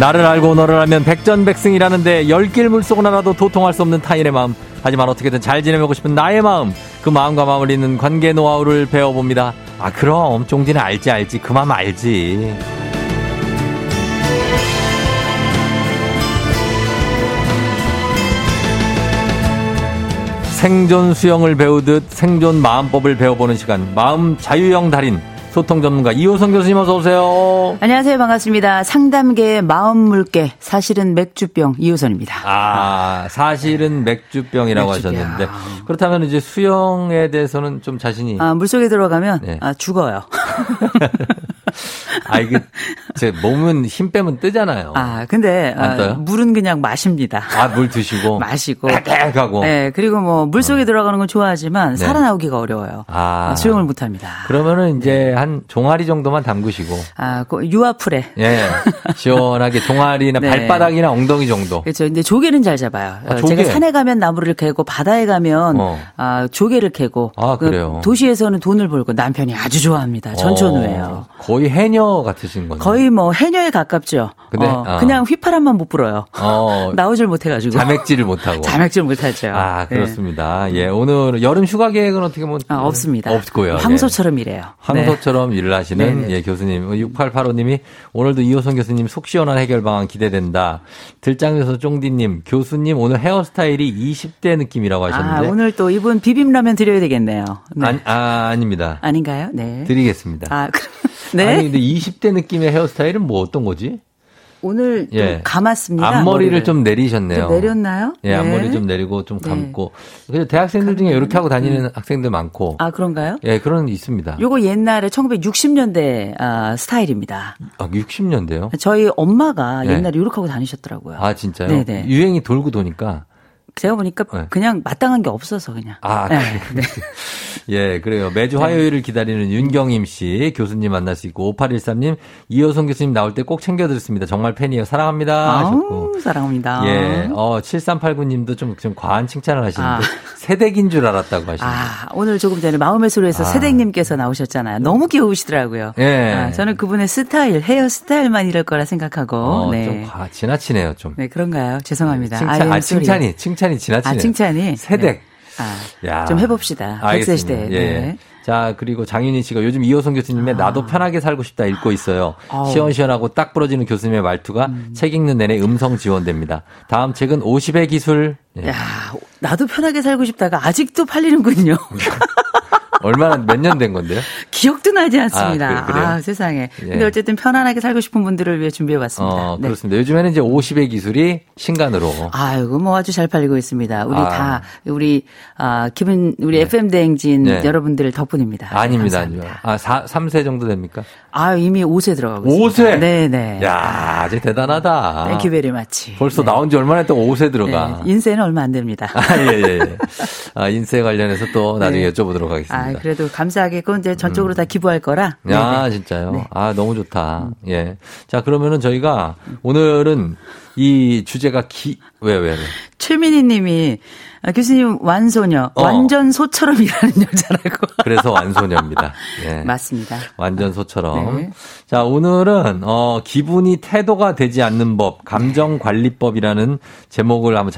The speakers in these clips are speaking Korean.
나를 알고 너를 알면 백전백승이라는데 열길 물속은 하나도 도통할 수 없는 타인의 마음. 하지만 어떻게든 잘 지내보고 싶은 나의 마음 그 마음과 잇는 관계 노하우를 배워봅니다. 아 그럼 쫑디는 알지 알지. 그 마음 알지. 생존 수영을 배우듯 생존 마음법을 배워보는 시간. 마음 자유형 달인 소통 전문가 이호성 교수님 어서 오세요. 안녕하세요. 반갑습니다. 상담계의 마음 물개 사실은 맥주병 이호선입니다. 아, 사실은 맥주병이라고 맥주병. 하셨는데 그렇다면 이제 수영에 대해서는 좀 자신이 아, 물속에 들어가면 네. 아, 죽어요. 아, 이게, 제 몸은 힘 빼면 뜨잖아요. 아, 근데? 아, 물은 그냥 마십니다. 아, 물 드시고? 마시고. 빽빽하고. 네, 그리고 뭐, 물 속에 어. 들어가는 건 좋아하지만, 네. 살아나오기가 어려워요. 아. 수영을 못 합니다. 그러면은 이제 한 종아리 정도만 담그시고. 아, 그 유아풀에. 예. 시원하게 종아리나 네. 발바닥이나 엉덩이 정도. 그렇죠. 근데 조개는 잘 잡아요. 아, 조개. 제가 산에 가면 나무를 캐고, 바다에 가면, 어. 아, 조개를 캐고. 아, 그래요? 그 도시에서는 돈을 벌고 남편이 아주 좋아합니다. 전천후예요. 어. 거의 해녀 같으신 거죠. 거의 뭐 해녀에 가깝죠. 근데 어, 어. 그냥 휘파람만 못 불어요. 어. 나오질 못해가지고. 자맥질을 못하고. 자맥질 못하죠. 아 그렇습니다. 네. 예 오늘 여름 휴가 계획은 어떻게 뭐 아, 없습니다. 없고요. 황소처럼 네. 일해요. 황소처럼 네. 일을 하시는 네, 네. 예 교수님 6885님이 오늘도 이호선 교수님 속 시원한 해결 방안 기대된다. 들장에서 쫑디님 교수님 오늘 헤어스타일이 20대 느낌이라고 하셨는데. 아 오늘 또 이분 비빔라면 드려야 되겠네요. 네. 아니, 아 아닙니다. 아닌가요? 네. 드리겠습니다. 아 그럼. 네. 아니 근데 20대 느낌의 헤어스타일은 뭐 어떤 거지? 오늘 예. 감았습니다. 앞머리를 머리를. 좀 내리셨네요. 좀 내렸나요? 예, 네. 앞머리 좀 내리고 좀 네. 감고. 그래서 대학생들 중에 이렇게 하고 다니는 음. 학생들 많고. 아, 그런가요? 예, 그런 게 있습니다. 요거 옛날에 1960년대 아, 스타일입니다. 아, 60년대요? 저희 엄마가 예. 옛날에 이렇게 하고 다니셨더라고요. 아, 진짜요? 네네. 유행이 돌고 도니까. 제가 보니까 네. 그냥 마땅한 게 없어서 그냥. 아, 네. 네. 예, 그래요. 매주 네. 화요일을 기다리는 윤경임 씨 교수님 만날 수 있고 5813님 이호성 교수님 나올 때 꼭 챙겨 드렸습니다. 정말 팬이에요. 사랑합니다. 하셨고. 아우, 사랑합니다. 예. 어, 7389님도 좀, 좀 과한 칭찬을 하시는데 아. 새댁인 줄 알았다고 하시는데. 아, 오늘 조금 전에 마음의 소리에서 아. 새댁님께서 나오셨잖아요. 너무 귀여우시더라고요. 예. 아, 저는 그분의 스타일, 헤어 스타일만 이럴 거라 생각하고. 어, 네. 좀 과, 지나치네요, 좀. 네, 그런가요? 죄송합니다. 칭찬, 아, 칭찬이, 칭찬이 지나치네요. 아, 칭찬이? 새댁. 네. 아, 야. 좀 해봅시다. 백세 시대. 예. 네. 자, 그리고 장윤희 씨가 요즘 이호성 교수님의 아. 나도 편하게 살고 싶다 읽고 있어요. 아 시원시원하고 딱 부러지는 교수님의 말투가 음. 책 읽는 내내 음성 지원됩니다. 다음 책은 50의 기술. 예. 야, 나도 편하게 살고 싶다가 아직도 팔리는군요. 얼마나 몇 년 된 건데요? 기억도 나지 않습니다. 아, 그, 아 세상에. 예. 근데 어쨌든 편안하게 살고 싶은 분들을 위해 준비해 봤습니다. 어, 네. 그렇습니다. 요즘에는 이제 50의 기술이 신간으로. 아이고 뭐 아주 잘 팔리고 있습니다. 우리 아. 다 우리 아 기분 우리 네. FM 대행진 네. 여러분들 덕분입니다. 아닙니다. 아닙니다. 아 4, 3세 정도 됩니까? 아 이미 5세 들어가고 있습니다. 5세? 네, 네. 야, 아주 대단하다. Thank you very much. 벌써 네. 나온 지 얼마나 했다고 5세 들어가. 네. 인세는 얼마 안 됩니다. 아, 예, 예, 예. 아, 인세 관련해서 또 나중에 네. 여쭤보도록 하겠습니다. 아, 그래도 감사하게 그건 이제 전적으로 음. 다 기부할 거라. 야, 네네. 진짜요? 네. 아, 너무 좋다. 예. 자, 그러면은 저희가 오늘은 이 주제가 기, 왜, 왜, 왜? 최민희 님이 아, 교수님 완소녀 어. 완전 소처럼 일하는 여자라고. 그래서 완소녀입니다. 예. 맞습니다. 완전 소처럼. 네. 자 오늘은 어 기분이 태도가 되지 않는 법 감정 관리법이라는 제목을 한번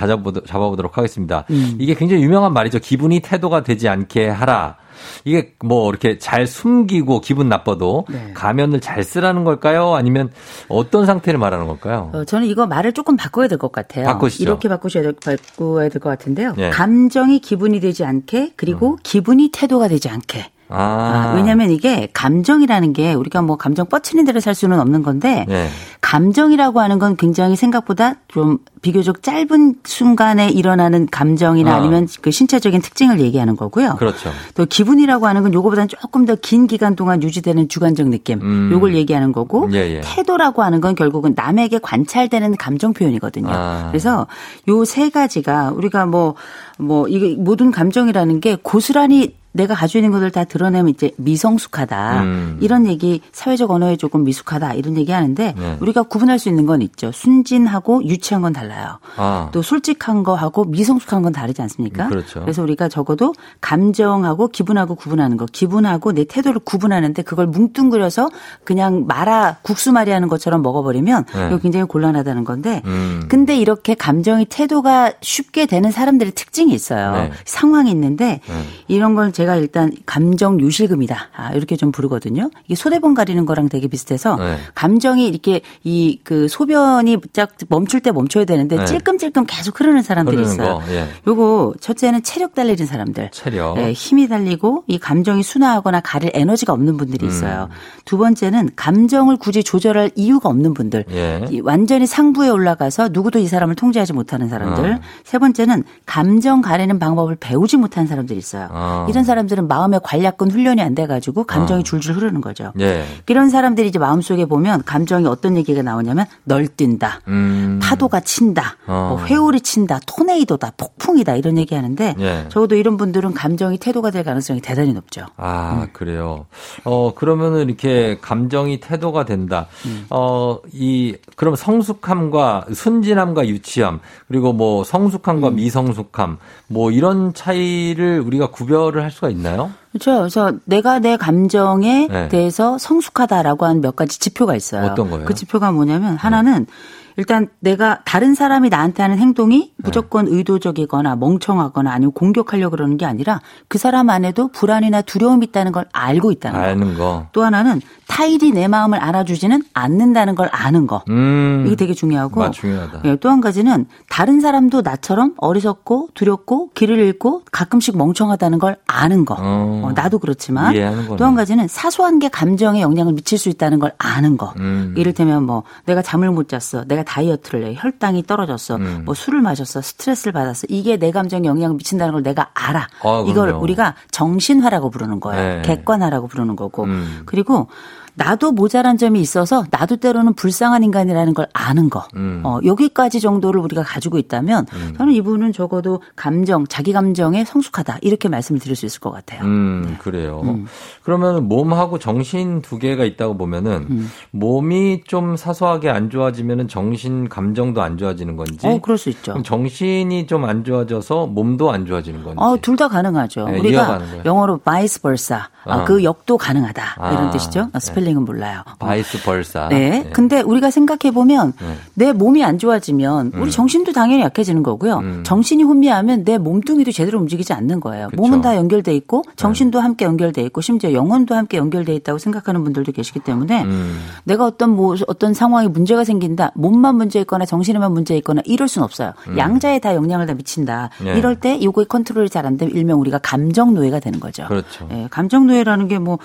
잡아보도록 하겠습니다. 음. 이게 굉장히 유명한 말이죠. 기분이 태도가 되지 않게 하라. 이게 뭐 이렇게 잘 숨기고 기분 나빠도 네. 가면을 잘 쓰라는 걸까요? 아니면 어떤 상태를 말하는 걸까요? 어, 저는 이거 말을 조금 바꿔야 될 것 같아요. 바꾸시죠. 이렇게 바꾸셔야 될, 바꿔야 될 것 같은데요. 네. 감정이 기분이 되지 않게 그리고 음. 기분이 태도가 되지 않게. 아. 아, 왜냐하면 이게 감정이라는 게 우리가 뭐 감정 뻗치는 대로 살 수는 없는 건데 네. 감정이라고 하는 건 굉장히 생각보다 좀 비교적 짧은 순간에 일어나는 감정이나 어. 아니면 그 신체적인 특징을 얘기하는 거고요. 그렇죠. 또 기분이라고 하는 건 요거보다는 조금 더 긴 기간 동안 유지되는 주관적 느낌. 음. 요걸 얘기하는 거고 예, 예. 태도라고 하는 건 결국은 남에게 관찰되는 감정 표현이거든요. 아. 그래서 요 세 가지가 우리가 뭐뭐 뭐 이게 모든 감정이라는 게 고스란히 내가 가지고 있는 것들 다 드러내면 이제 미성숙하다. 음. 이런 얘기 사회적 언어에 조금 미숙하다. 이런 얘기 하는데 네. 우리가 구분할 수 있는 건 있죠. 순진하고 유치한 건 달라요. 아. 또 솔직한 거하고 미성숙한 건 다르지 않습니까? 음, 그렇죠. 그래서 우리가 적어도 감정하고 기분하고 구분하는 거. 기분하고 내 태도를 구분하는데 그걸 뭉뚱그려서 그냥 말아 국수 말이 하는 것처럼 먹어버리면 네. 이거 굉장히 곤란하다는 건데 음. 근데 이렇게 감정이 태도가 쉽게 되는 사람들의 특징이 있어요. 네. 상황이 있는데 네. 이런 걸 제가 일단 감정 유실금이다. 아, 이렇게 좀 부르거든요. 이게 소대본 가리는 거랑 되게 비슷해서 네. 감정이 이렇게 이 그 소변이 짝 멈출 때 멈춰야 되는데 네. 찔끔찔끔 계속 흐르는 사람들이 있어요. 예. 요거 첫째는 체력 달리는 사람들. 체력. 네, 힘이 달리고 이 감정이 순화하거나 가릴 에너지가 없는 분들이 있어요. 음. 두 번째는 감정을 굳이 조절할 이유가 없는 분들. 예. 완전히 상부에 올라가서 누구도 이 사람을 통제하지 못하는 사람들. 어. 세 번째는 감정 가리는 방법을 배우지 못한 사람들이 있어요. 어. 이런 사람 들은 마음의 관략근 훈련이 안 돼가지고 감정이 어. 줄줄 흐르는 거죠. 예. 이런 사람들이 이제 마음속에 보면 감정이 어떤 얘기가 나오냐면 널뛴다, 음. 파도가 친다, 어. 뭐 회오리 친다, 토네이도다, 폭풍이다 이런 얘기 하는데 예. 적어도 이런 분들은 감정이 태도가 될 가능성이 대단히 높죠. 아 음. 그래요. 어 그러면은 이렇게 감정이 태도가 된다. 음. 어 이 그럼 성숙함과 순진함과 유치함 그리고 뭐 성숙함과 음. 미성숙함 뭐 이런 차이를 우리가 구별을 할 수가 있나요? 그렇죠. 그래서 내가 내 감정에 네. 대해서 성숙하다라고 하는 몇 가지 지표가 있어요. 어떤 거예요? 그 지표가 뭐냐면 하나는 네. 일단 내가 다른 사람이 나한테 하는 행동이 무조건 네. 의도적이거나 멍청하거나 아니면 공격하려고 그러는 게 아니라 그 사람 안에도 불안이나 두려움이 있다는 걸 알고 있다는 거. 아는 거. 또 하나는 타일이 내 마음을 알아주지는 않는다는 걸 아는 거. 음. 이게 되게 중요하고. 중요하다. 예, 또 한 가지는 다른 사람도 나처럼 어리석고 두렵고 길을 잃고 가끔씩 멍청하다는 걸 아는 거. 어. 어, 나도 그렇지만 또 한 가지는 사소한 게 감정에 영향을 미칠 수 있다는 걸 아는 거. 음. 이를테면 뭐 내가 잠을 못 잤어. 내가 다이어트를 해. 혈당이 떨어졌어. 음. 뭐 술을 마셨어. 스트레스를 받았어. 이게 내 감정에 영향을 미친다는 걸 내가 알아. 아, 이걸 우리가 정신화라고 부르는 거예요. 네. 객관화라고 부르는 거고. 음. 그리고 나도 모자란 점이 있어서 나도 때로는 불쌍한 인간이라는 걸 아는 거. 음. 어, 여기까지 정도를 우리가 가지고 있다면 음. 저는 이분은 적어도 감정, 자기 감정에 성숙하다. 이렇게 말씀을 드릴 수 있을 것 같아요. 음, 네. 그래요. 음. 그러면 몸하고 정신 두 개가 있다고 보면은 음. 몸이 좀 사소하게 안 좋아지면은 정신, 감정도 안 좋아지는 건지. 어, 그럴 수 있죠. 정신이 좀 안 좋아져서 몸도 안 좋아지는 건지. 어, 둘 다 가능하죠. 네, 우리가 영어로 vice versa. 아, 어. 그 역도 가능하다. 아, 이런 뜻이죠. 네. 스펠링은 몰라요. Vice versa. 네. 네. 근데 우리가 생각해 보면 네. 내 몸이 안 좋아지면 우리 음. 정신도 당연히 약해지는 거고요. 음. 정신이 혼미하면 내 몸뚱이도 제대로 움직이지 않는 거예요. 그쵸. 몸은 다 연결돼 있고 네. 정신도 네. 함께 연결돼 있고 심지어 영혼도 함께 연결돼 있다고 생각하는 분들도 계시기 때문에 음. 내가 어떤 뭐 어떤 상황에 문제가 생긴다. 몸만 문제 있거나 정신에만 문제 있거나 이럴 수는 없어요. 음. 양자에 다 영향을 다 미친다. 네. 이럴 때 이거의 컨트롤이 잘 안 되면 일명 우리가 감정 노예가 되는 거죠. 그렇죠. 예, 감정 노예라는 게뭐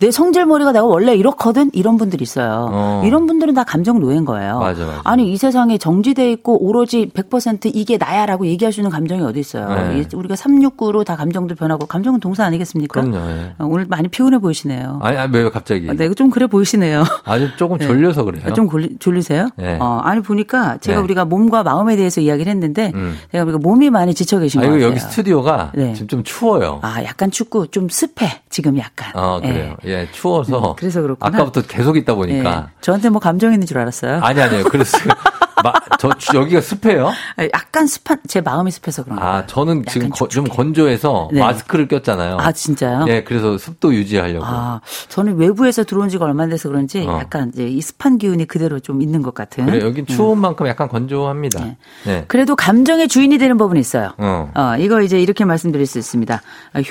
내 성질머리가 내가 원래 이렇거든 이런 분들이 있어요. 어. 이런 분들은 다 감정 노예인 거예요. 맞아, 맞아. 아니 이 세상에 정지돼 있고 오로지 100% 이게 나야라고 얘기할 수 있는 감정이 어디 있어요. 네. 우리가 369로 다 감정도 변하고 감정은 동사 아니겠습니까? 그럼요. 네. 오늘 많이 피곤해 보이시네요. 아니, 아니 왜 갑자기? 아, 네, 좀 그래 보이시네요. 아주 조금 네. 졸려서 그래요. 아, 좀 졸리, 졸리세요? 네. 어, 아니 보니까 제가 네. 우리가 몸과 마음에 대해서 이야기를 했는데 음. 제가 우리가 몸이 많이 지쳐 계신 아, 것 같아요. 여기 스튜디오가 네. 지금 좀 추워요. 아 약간 춥고 좀 습해 지금 약간. 아 그래요. 예, 추워서. 그래서 그렇구나. 아까부터 계속 있다 보니까. 네. 저한테 뭐 감정 있는 줄 알았어요. 아니 아니요. 그래서 마, 저 여기가 습해요? 약간 습한 제 마음이 습해서 그런 거예요. 아 저는 지금 거, 좀 건조해서 네. 마스크를 꼈잖아요. 아 진짜요? 네, 그래서 습도 유지하려고. 아 저는 외부에서 들어온 지가 얼마 안 돼서 그런지 어. 약간 이제 이 습한 기운이 그대로 좀 있는 것 같은. 그래 여긴 음. 추운 음. 만큼 약간 건조합니다. 네. 네. 그래도 감정의 주인이 되는 법은 있어요. 어. 어. 이거 이제 이렇게 말씀드릴 수 있습니다.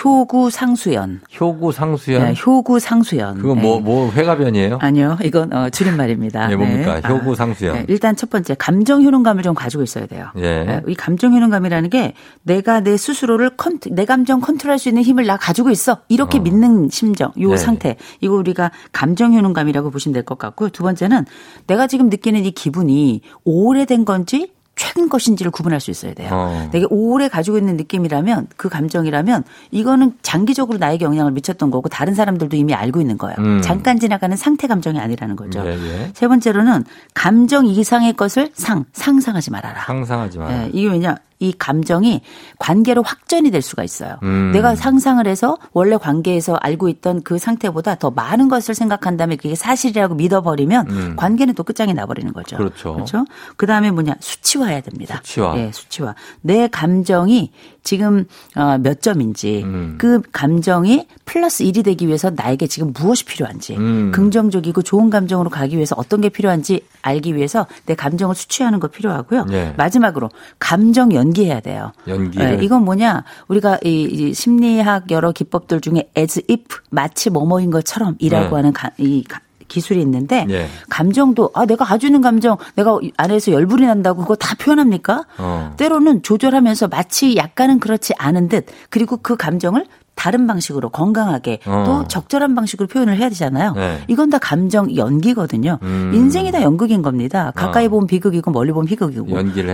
효구 상수연. 효구 상수연. 네, 효구 상수연. 그거 뭐뭐 네. 뭐 회가변이에요? 아니요, 이건 어, 줄임말입니다. 네, 뭡니까? 네. 효구 상수연. 아, 일단 첫 번째 감정 효능감을 좀 가지고 있어야 돼요. 예. 네, 이 감정 효능감이라는 게 내가 내 스스로를 컨트, 내 감정 컨트롤할 수 있는 힘을 나 가지고 있어. 이렇게 어. 믿는 심정, 요 네. 상태. 이거 우리가 감정 효능감이라고 보시면 될 것 같고요. 두 번째는 내가 지금 느끼는 이 기분이 오래된 건지 최근 것인지를 구분할 수 있어야 돼요. 어. 되게 오래 가지고 있는 느낌이라면 그 감정이라면 이거는 장기적으로 나에게 영향을 미쳤던 거고 다른 사람들도 이미 알고 있는 거예요. 음. 잠깐 지나가는 상태 감정이 아니라는 거죠. 예, 예. 세 번째로는 감정 이상의 것을 상 상상하지 말아라. 상상하지 말아라. 예, 이게 왜냐 이 감정이 관계로 확전이 될 수가 있어요. 음. 내가 상상을 해서 원래 관계에서 알고 있던 그 상태보다 더 많은 것을 생각한다면 그게 사실이라고 믿어버리면 음. 관계는 또 끝장이 나버리는 거죠. 그렇죠. 그렇죠. 그 다음에 뭐냐 수치화해야 됩니다. 수치화. 예, 수치화. 내 감정이 지금 어, 몇 점인지 음. 그 감정이 플러스 1이 되기 위해서 나에게 지금 무엇이 필요한지 음. 긍정적이고 좋은 감정으로 가기 위해서 어떤 게 필요한지 알기 위해서 내 감정을 수취하는 거 필요하고요. 네. 마지막으로 감정 연기해야 돼요. 연기. 네, 이건 뭐냐? 우리가 이, 이, 심리학 여러 기법들 중에 as if 마치 뭐뭐인 것처럼이라고 네. 하는 가, 이 기술이 있는데 예. 감정도 아 내가 있는 감정 내가 안에서 열불이 난다고 그거 다 표현합니까? 어. 때로는 조절하면서 마치 약간은 그렇지 않은 듯 그리고 그 감정을 다른 방식으로 건강하게 어. 또 적절한 방식으로 표현을 해야 되잖아요. 네. 이건 다 감정 연기거든요. 음. 인생이 다 연극인 겁니다. 가까이 어. 보면 비극이고 멀리 보면 희극이고.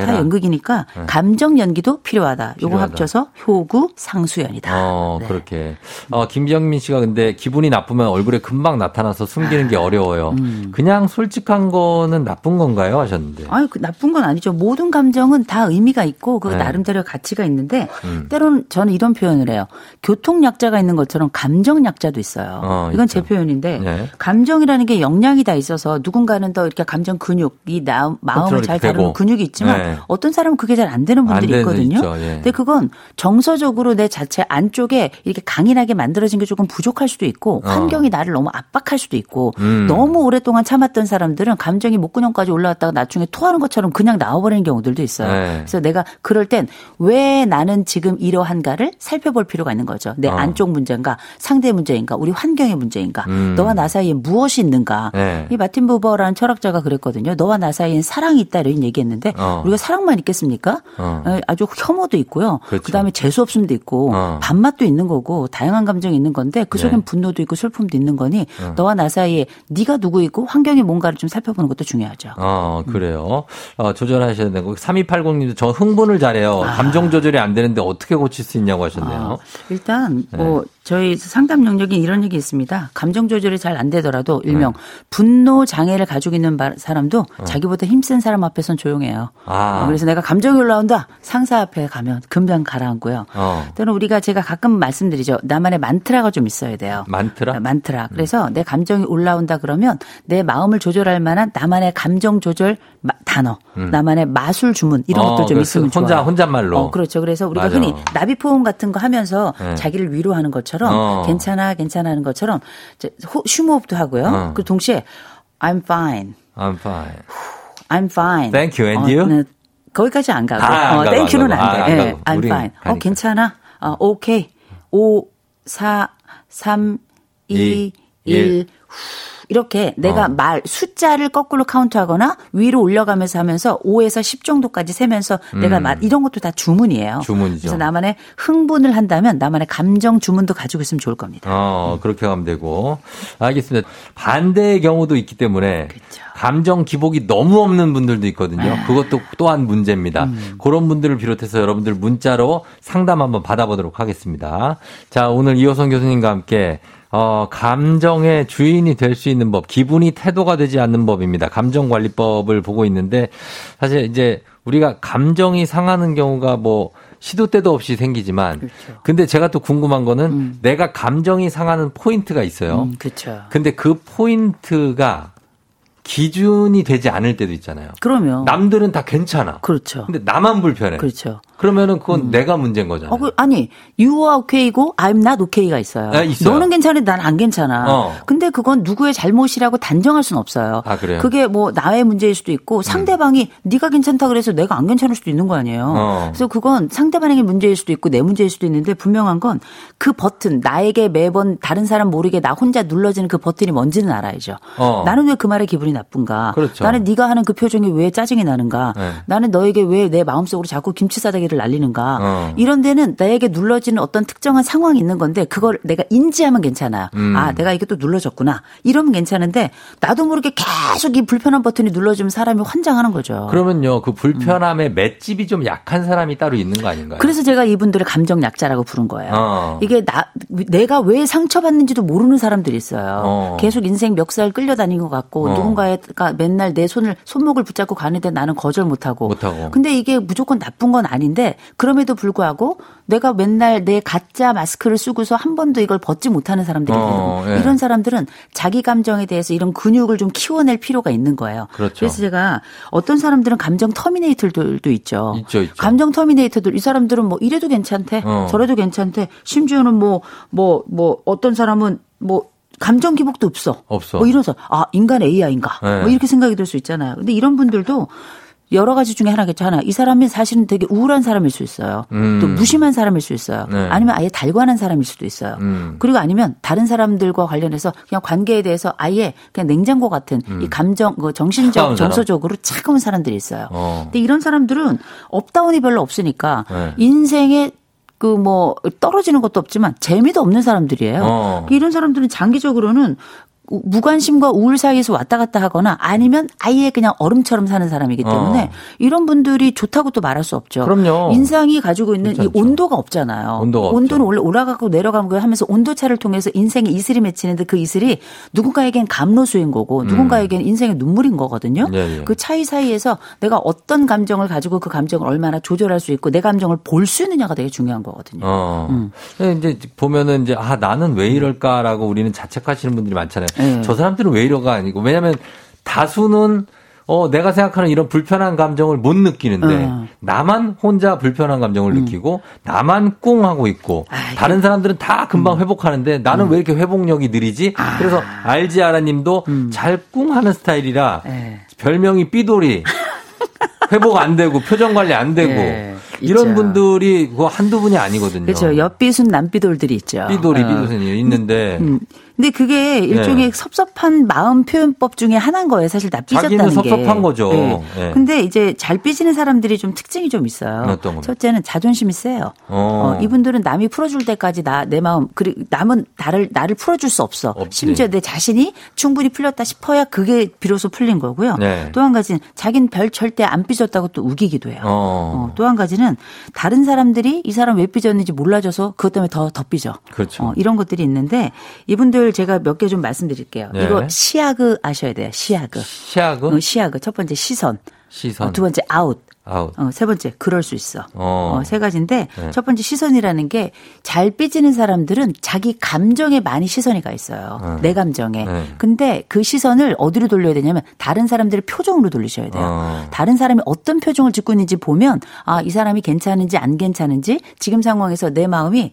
다 연극이니까 네. 감정 연기도 필요하다. 요거 합쳐서 효구 상수연이다. 어, 네. 그렇게. 어, 김정민 씨가 근데 기분이 나쁘면 얼굴에 금방 나타나서 숨기는 게 어려워요. 음. 그냥 솔직한 거는 나쁜 건가요? 하셨는데. 아니, 그 나쁜 건 아니죠. 모든 감정은 다 의미가 있고 그 네. 나름대로 가치가 있는데 음. 때로는 저는 이런 표현을 해요. 교통 감정 약자가 있는 것처럼 감정 약자도 있어요. 어, 이건 있죠. 제 표현인데 네. 감정이라는 게 역량이 다 있어서 누군가는 더 이렇게 감정 근육이 나, 마음을 잘 다루는 근육이 있지만 네. 어떤 사람은 그게 잘 안 되는 분들이 안 있거든요. 예. 근데 그건 정서적으로 내 자체 안쪽에 이렇게 강인하게 만들어진 게 조금 부족할 수도 있고 어. 환경이 나를 너무 압박할 수도 있고 음. 너무 오랫동안 참았던 사람들은 감정이 목구멍까지 올라왔다가 나중에 토하는 것처럼 그냥 나와버리는 경우들도 있어요. 네. 그래서 내가 그럴 땐 왜 나는 지금 이러한가를 살펴볼 필요가 있는 거죠. 내 어. 안쪽 문제인가 상대 문제인가 우리 환경의 문제인가 음. 너와 나 사이에 무엇이 있는가 네. 이 마틴 부버라는 철학자가 그랬거든요. 너와 나 사이엔 사랑이 있다 이런 얘기했는데 어. 우리가 사랑만 있겠습니까? 어. 예, 아주 혐오도 있고요. 그렇죠. 그다음에 재수 없음도 있고 어. 반맛도 있는 거고 다양한 감정이 있는 건데 그 속엔 네. 분노도 있고 슬픔도 있는 거니 어. 너와 나 사이에 네가 누구이고 환경이 뭔가를 좀 살펴보는 것도 중요하죠. 어, 그래요. 어, 조절하셔야 되고 3280님도 저 흥분을 잘해요. 아. 감정 조절이 안 되는데 어떻게 고칠 수 있냐고 하셨네요. 아, 일단 뭐 네. 저희 상담 능력이 이런 얘기 있습니다. 감정 조절이 잘 안 되더라도 일명 네. 분노 장애를 가지고 있는 사람도 어. 자기보다 힘센 사람 앞에선 조용해요. 아. 어, 그래서 내가 감정이 올라온다. 상사 앞에 가면 금방 가라앉고요. 어. 또는 우리가 제가 가끔 말씀드리죠. 나만의 만트라가 좀 있어야 돼요. 만트라? 만트라. 그래서 음. 내 감정이 올라온다 그러면 내 마음을 조절할 만한 나만의 감정 조절 단어, 음. 나만의 마술 주문 이런 어, 것들 좀 있으면 혼자, 좋아요. 혼잣말로. 어, 그렇죠. 그래서 우리가 맞아. 흔히 나비 포옹 같은 거 하면서 네. 자기를 위로하는 것처럼 어. 괜찮아, 괜찮아 하는 것처럼 슈호흡도 하고요. 어. 그 동시에 I'm fine. I'm fine. I'm fine. Thank you. And you? 네, 거기까지 안 가고. 아, 어, 안 thank you는 안 돼. 아, 네. I'm fine. 가니까. 어, 괜찮아. 어, 오케이. 5, 4, 3, 2, 2 1. 1. 이렇게 내가 어. 말 숫자를 거꾸로 카운트하거나 위로 올려가면서 하면서 5에서 10 정도까지 세면서 음. 내가 말 이런 것도 다 주문이에요. 주문이죠. 그래서 나만의 흥분을 한다면 나만의 감정 주문도 가지고 있으면 좋을 겁니다. 어, 그렇게 하면 되고. 알겠습니다. 반대의 경우도 있기 때문에 그렇죠. 감정 기복이 너무 없는 분들도 있거든요. 아. 그것도 또한 문제입니다. 음. 그런 분들을 비롯해서 여러분들 문자로 상담 한번 받아보도록 하겠습니다. 자, 오늘 이호성 교수님과 함께 어, 감정의 주인이 될 수 있는 법, 기분이 태도가 되지 않는 법입니다. 감정관리법을 보고 있는데 사실 이제 우리가 감정이 상하는 경우가 뭐 시도 때도 없이 생기지만 그렇죠. 근데 제가 또 궁금한 거는 음. 내가 감정이 상하는 포인트가 있어요. 음, 그렇죠. 근데 그 포인트가 기준이 되지 않을 때도 있잖아요. 그러면 남들은 다 괜찮아. 그렇죠. 근데 나만 불편해. 그렇죠. 그러면은 그건 음. 내가 문제인 거잖아. 어, 그, 아니, you are okay고 I'm not okay가 있어요. 아, 있어요. 너는 괜찮은데 난안 괜찮아. 어. 근데 그건 누구의 잘못이라고 단정할 수는 없어요. 아, 그래요? 그게 뭐 나의 문제일 수도 있고 상대방이 음. 네가 괜찮다 그래서 내가 안 괜찮을 수도 있는 거 아니에요. 어. 그래서 그건 상대방에게 문제일 수도 있고 내 문제일 수도 있는데 분명한 건 그 버튼 나에게 매번 다른 사람 모르게 나 혼자 눌러지는 그 버튼이 뭔지는 알아야죠. 어. 나는 왜 그 말에 기분이 나쁜가? 그렇죠. 나는 네가 하는 그 표정이 왜 짜증이 나는가? 네. 나는 너에게 왜 내 마음속으로 자꾸 김치 싸대기 를 날리는가? 어. 이런 데는 나에게 눌러지는 어떤 특정한 상황이 있는 건데 그걸 내가 인지하면 괜찮아요. 음. 아, 내가 이게 또 눌러졌구나. 이러면 괜찮은데 나도 모르게 계속 이 불편한 버튼이 눌러주면 사람이 환장하는 거죠. 그러면요, 그 불편함의 음. 맷집이 좀 약한 사람이 따로 있는 거 아닌가요? 그래서 제가 이분들의 감정 약자라고 부른 거예요. 어. 이게 나 내가 왜 상처받는지도 모르는 사람들이 있어요. 어. 계속 인생 멱살 끌려다니는 것 같고 어. 누군가가 맨날 내 손을 손목을 붙잡고 가는데 나는 거절 못하고. 못하고. 근데 이게 무조건 나쁜 건 아닌데 그럼에도 불구하고 내가 맨날 내 가짜 마스크를 쓰고서 한 번도 이걸 벗지 못하는 사람들이 어, 예. 이런 사람들은 자기 감정에 대해서 이런 근육을 좀 키워낼 필요가 있는 거예요. 그렇죠. 그래서 제가 어떤 사람들은 감정 터미네이터들도 있죠. 있죠, 있죠. 감정 터미네이터들 이 사람들은 뭐 이래도 괜찮대, 어. 저래도 괜찮대. 심지어는 뭐뭐뭐 뭐, 뭐 어떤 사람은 뭐 감정 기복도 없어. 없어. 뭐 이러서 아 인간 AI인가? 네. 뭐 이렇게 생각이 들 수 있잖아요. 근데 이런 분들도 여러 가지 중에 하나겠죠. 하나. 이 사람이 사실은 되게 우울한 사람일 수 있어요. 음. 또 무심한 사람일 수 있어요. 네. 아니면 아예 달관한 사람일 수도 있어요. 음. 그리고 아니면 다른 사람들과 관련해서 그냥 관계에 대해서 아예 그냥 냉장고 같은 음. 이 감정, 그 정신적, 정서적으로 차가운 사람들이 있어요. 어. 근데 이런 사람들은 up down이 별로 없으니까 네. 인생에 그 뭐 떨어지는 것도 없지만 재미도 없는 사람들이에요. 어. 이런 사람들은 장기적으로는 무관심과 우울 사이에서 왔다 갔다 하거나 아니면 아예 그냥 얼음처럼 사는 사람이기 때문에 어. 이런 분들이 좋다고 또 말할 수 없죠. 그럼요. 인생이 가지고 있는 괜찮죠. 이 온도가 없잖아요. 온도가 온도는 없죠. 원래 올라가고 내려가고 하면서 온도차를 통해서 인생의 이슬이 맺히는데 그 이슬이 누군가에겐 감로수인 거고 음. 누군가에겐 인생의 눈물인 거거든요. 네, 네. 그 차이 사이에서 내가 어떤 감정을 가지고 그 감정을 얼마나 조절할 수 있고 내 감정을 볼 수 있느냐가 되게 중요한 거거든요. 어. 음. 이제 보면은 이제 아 나는 왜 이럴까라고 우리는 자책하시는 분들이 많잖아요. 네. 저 사람들은 왜 이러가 아니고 왜냐하면 다수는 어, 내가 생각하는 이런 불편한 감정을 못 느끼는데, 어. 나만 혼자 불편한 감정을 음. 느끼고, 나만 꿍 하고 있고, 아, 다른 사람들은 다 금방 음. 회복하는데, 나는 음. 왜 이렇게 회복력이 느리지? 아. 그래서 알지 아라 님도 음. 잘꿍 하는 스타일이라, 에. 네. 별명이 삐돌이. 회복 안 되고, 표정 관리 안 되고. 네. 이런 있죠. 분들이 그 한두 분이 아니거든요. 그렇죠. 옆비순 남비돌들이 있죠. 삐돌이, 어. 삐돌이 있는데. 음, 음. 근데 그게 일종의 네. 섭섭한 마음 표현법 중에 하나인 거예요. 사실 나 삐졌다는 게. 섭섭한 거죠. 네. 네. 근데 이제 잘 삐지는 사람들이 좀 특징이 좀 있어요. 첫째는 자존심이 세요. 어. 어, 이분들은 남이 풀어줄 때까지 나 내 마음 그리고 남은 나를 나를 풀어줄 수 없어. 없지. 심지어 내 자신이 충분히 풀렸다 싶어야 그게 비로소 풀린 거고요. 네. 또한 가지는 자기는 별 절대 안 삐졌다고 또 우기기도 해요. 어. 어 또 한 가지는 다른 사람들이 이 사람 왜 삐졌는지 몰라줘서 그것 때문에 더더 삐져. 그렇죠. 어, 이런 것들이 있는데 이분들 제가 몇 개 좀 말씀드릴게요. 네. 이거 시아그 아셔야 돼요. 시아그. 시아그? 어, 시아그. 첫 번째 시선. 시선. 어, 두 번째 아웃. 아웃. 어, 세 번째 그럴 수 있어. 어. 어 세 가지인데 네. 첫 번째 시선이라는 게 잘 삐지는 사람들은 자기 감정에 많이 시선이 가 있어요. 네. 내 감정에. 네. 근데 그 시선을 어디로 돌려야 되냐면 다른 사람들의 표정으로 돌리셔야 돼요. 어. 다른 사람이 어떤 표정을 짓고 있는지 보면 아, 이 사람이 괜찮은지 안 괜찮은지 지금 상황에서 내 마음이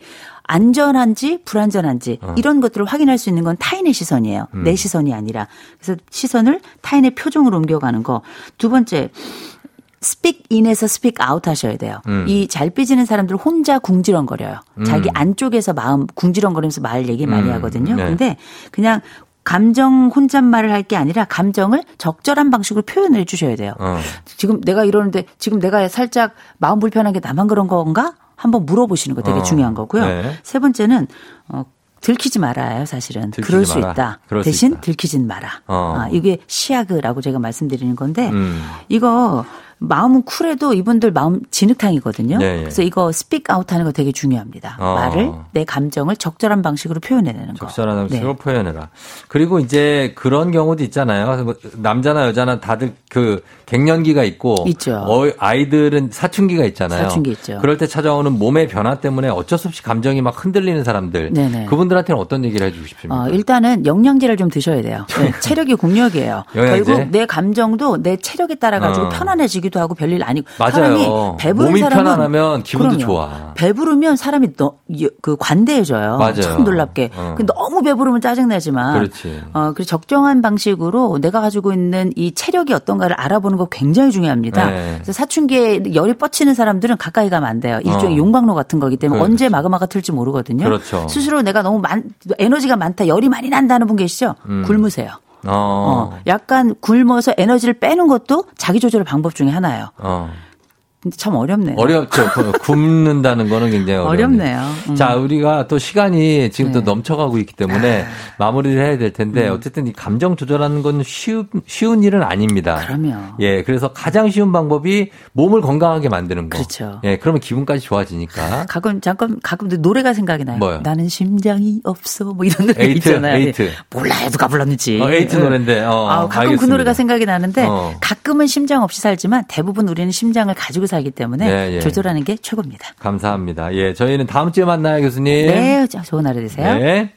안전한지 불안전한지 어. 이런 것들을 확인할 수 있는 건 타인의 시선이에요. 음. 내 시선이 아니라. 그래서 시선을 타인의 표정으로 옮겨가는 거. 두 번째 speak in에서 speak out 하셔야 돼요. 음. 이 잘 삐지는 사람들 혼자 궁시렁거려요. 음. 자기 안쪽에서 마음 궁시렁거리면서 말 얘기 많이 음. 하거든요. 네. 근데 그냥 감정 혼잣말을 할 게 아니라 감정을 적절한 방식으로 표현해 주셔야 돼요. 어. 지금 내가 이러는데 지금 내가 살짝 마음 불편한 게 나만 그런 건가? 한번 물어보시는 거 되게 어. 중요한 거고요. 네. 세 번째는 어 들키지 말아요, 사실은. 그럴 수 마라. 있다. 대신 수 있다. 들키진 마라. 어. 아, 이게 시아그라고 제가 말씀드리는 건데 음. 이거 마음은 쿨해도 이분들 마음 진흙탕이거든요. 네, 네. 그래서 이거 speak out 하는 거 되게 중요합니다. 어. 말을 내 감정을 적절한 방식으로 표현해내는 거. 적절한 방식으로 네. 표현해라. 그리고 이제 그런 경우도 있잖아요. 뭐 남자나 여자나 다들 그 갱년기가 있고 있죠. 어, 아이들은 사춘기가 있잖아요. 사춘기 있죠. 그럴 때 찾아오는 몸의 변화 때문에 어쩔 수 없이 감정이 막 흔들리는 사람들. 네네. 그분들한테는 어떤 얘기를 해주고 싶습니까? 어, 일단은 영양제를 좀 드셔야 돼요. 네, 체력이 국력이에요. 결국 내 감정도 내 체력에 따라 가지고 어. 편안해지기도 하고 별일 아니고 맞아요. 사람이 배부른 몸이 사람은 편안하면 기분도 그럼요. 좋아. 배부르면 사람이 너, 그 관대해져요. 맞아요. 참 놀랍게. 어. 너무 배부르면 짜증나지만. 그렇지. 어, 그 적정한 방식으로 내가 가지고 있는 이 체력이 어떤가를 알아보는 거 굉장히 중요합니다. 네. 그래서 사춘기에 열이 뻗치는 사람들은 가까이 가면 안 돼요. 일종의 어. 용광로 같은 거기 때문에 그렇지. 언제 마그마가 틀지 모르거든요. 그렇죠. 스스로 내가 너무 많, 에너지가 많다, 열이 많이 난다는 분 계시죠? 음. 굶으세요. 어. 어. 약간 굶어서 에너지를 빼는 것도 자기 조절 방법 중에 하나예요. 어. 근데 참 어렵네요. 어렵죠. 굶는다는 거는 굉장히 어렵네요. 음. 자, 우리가 또 시간이 지금 네. 또 넘쳐가고 있기 때문에 아. 마무리를 해야 될 텐데 음. 어쨌든 이 감정 조절하는 건 쉬운, 쉬운 일은 아닙니다. 그럼요. 예, 그래서 가장 쉬운 방법이 몸을 건강하게 만드는 거. 그렇죠. 예, 그러면 기분까지 좋아지니까. 가끔 잠깐 가끔 노래가 생각이 나요. 뭐요? 나는 심장이 없어. 뭐 이런 노래 에이트, 있잖아요. 에이트. 몰라요. 누가 불렀는지. 어, 에이트 노래인데. 어, 아, 가끔 알겠습니다. 그 노래가 생각이 나는데 어. 가끔은 심장 없이 살지만 대부분 우리는 심장을 가지고 살기 때문에 네, 예. 조절하는 게 최고입니다. 감사합니다. 예, 저희는 다음 주에 만나요, 교수님. 네, 좋은 하루 되세요. 네.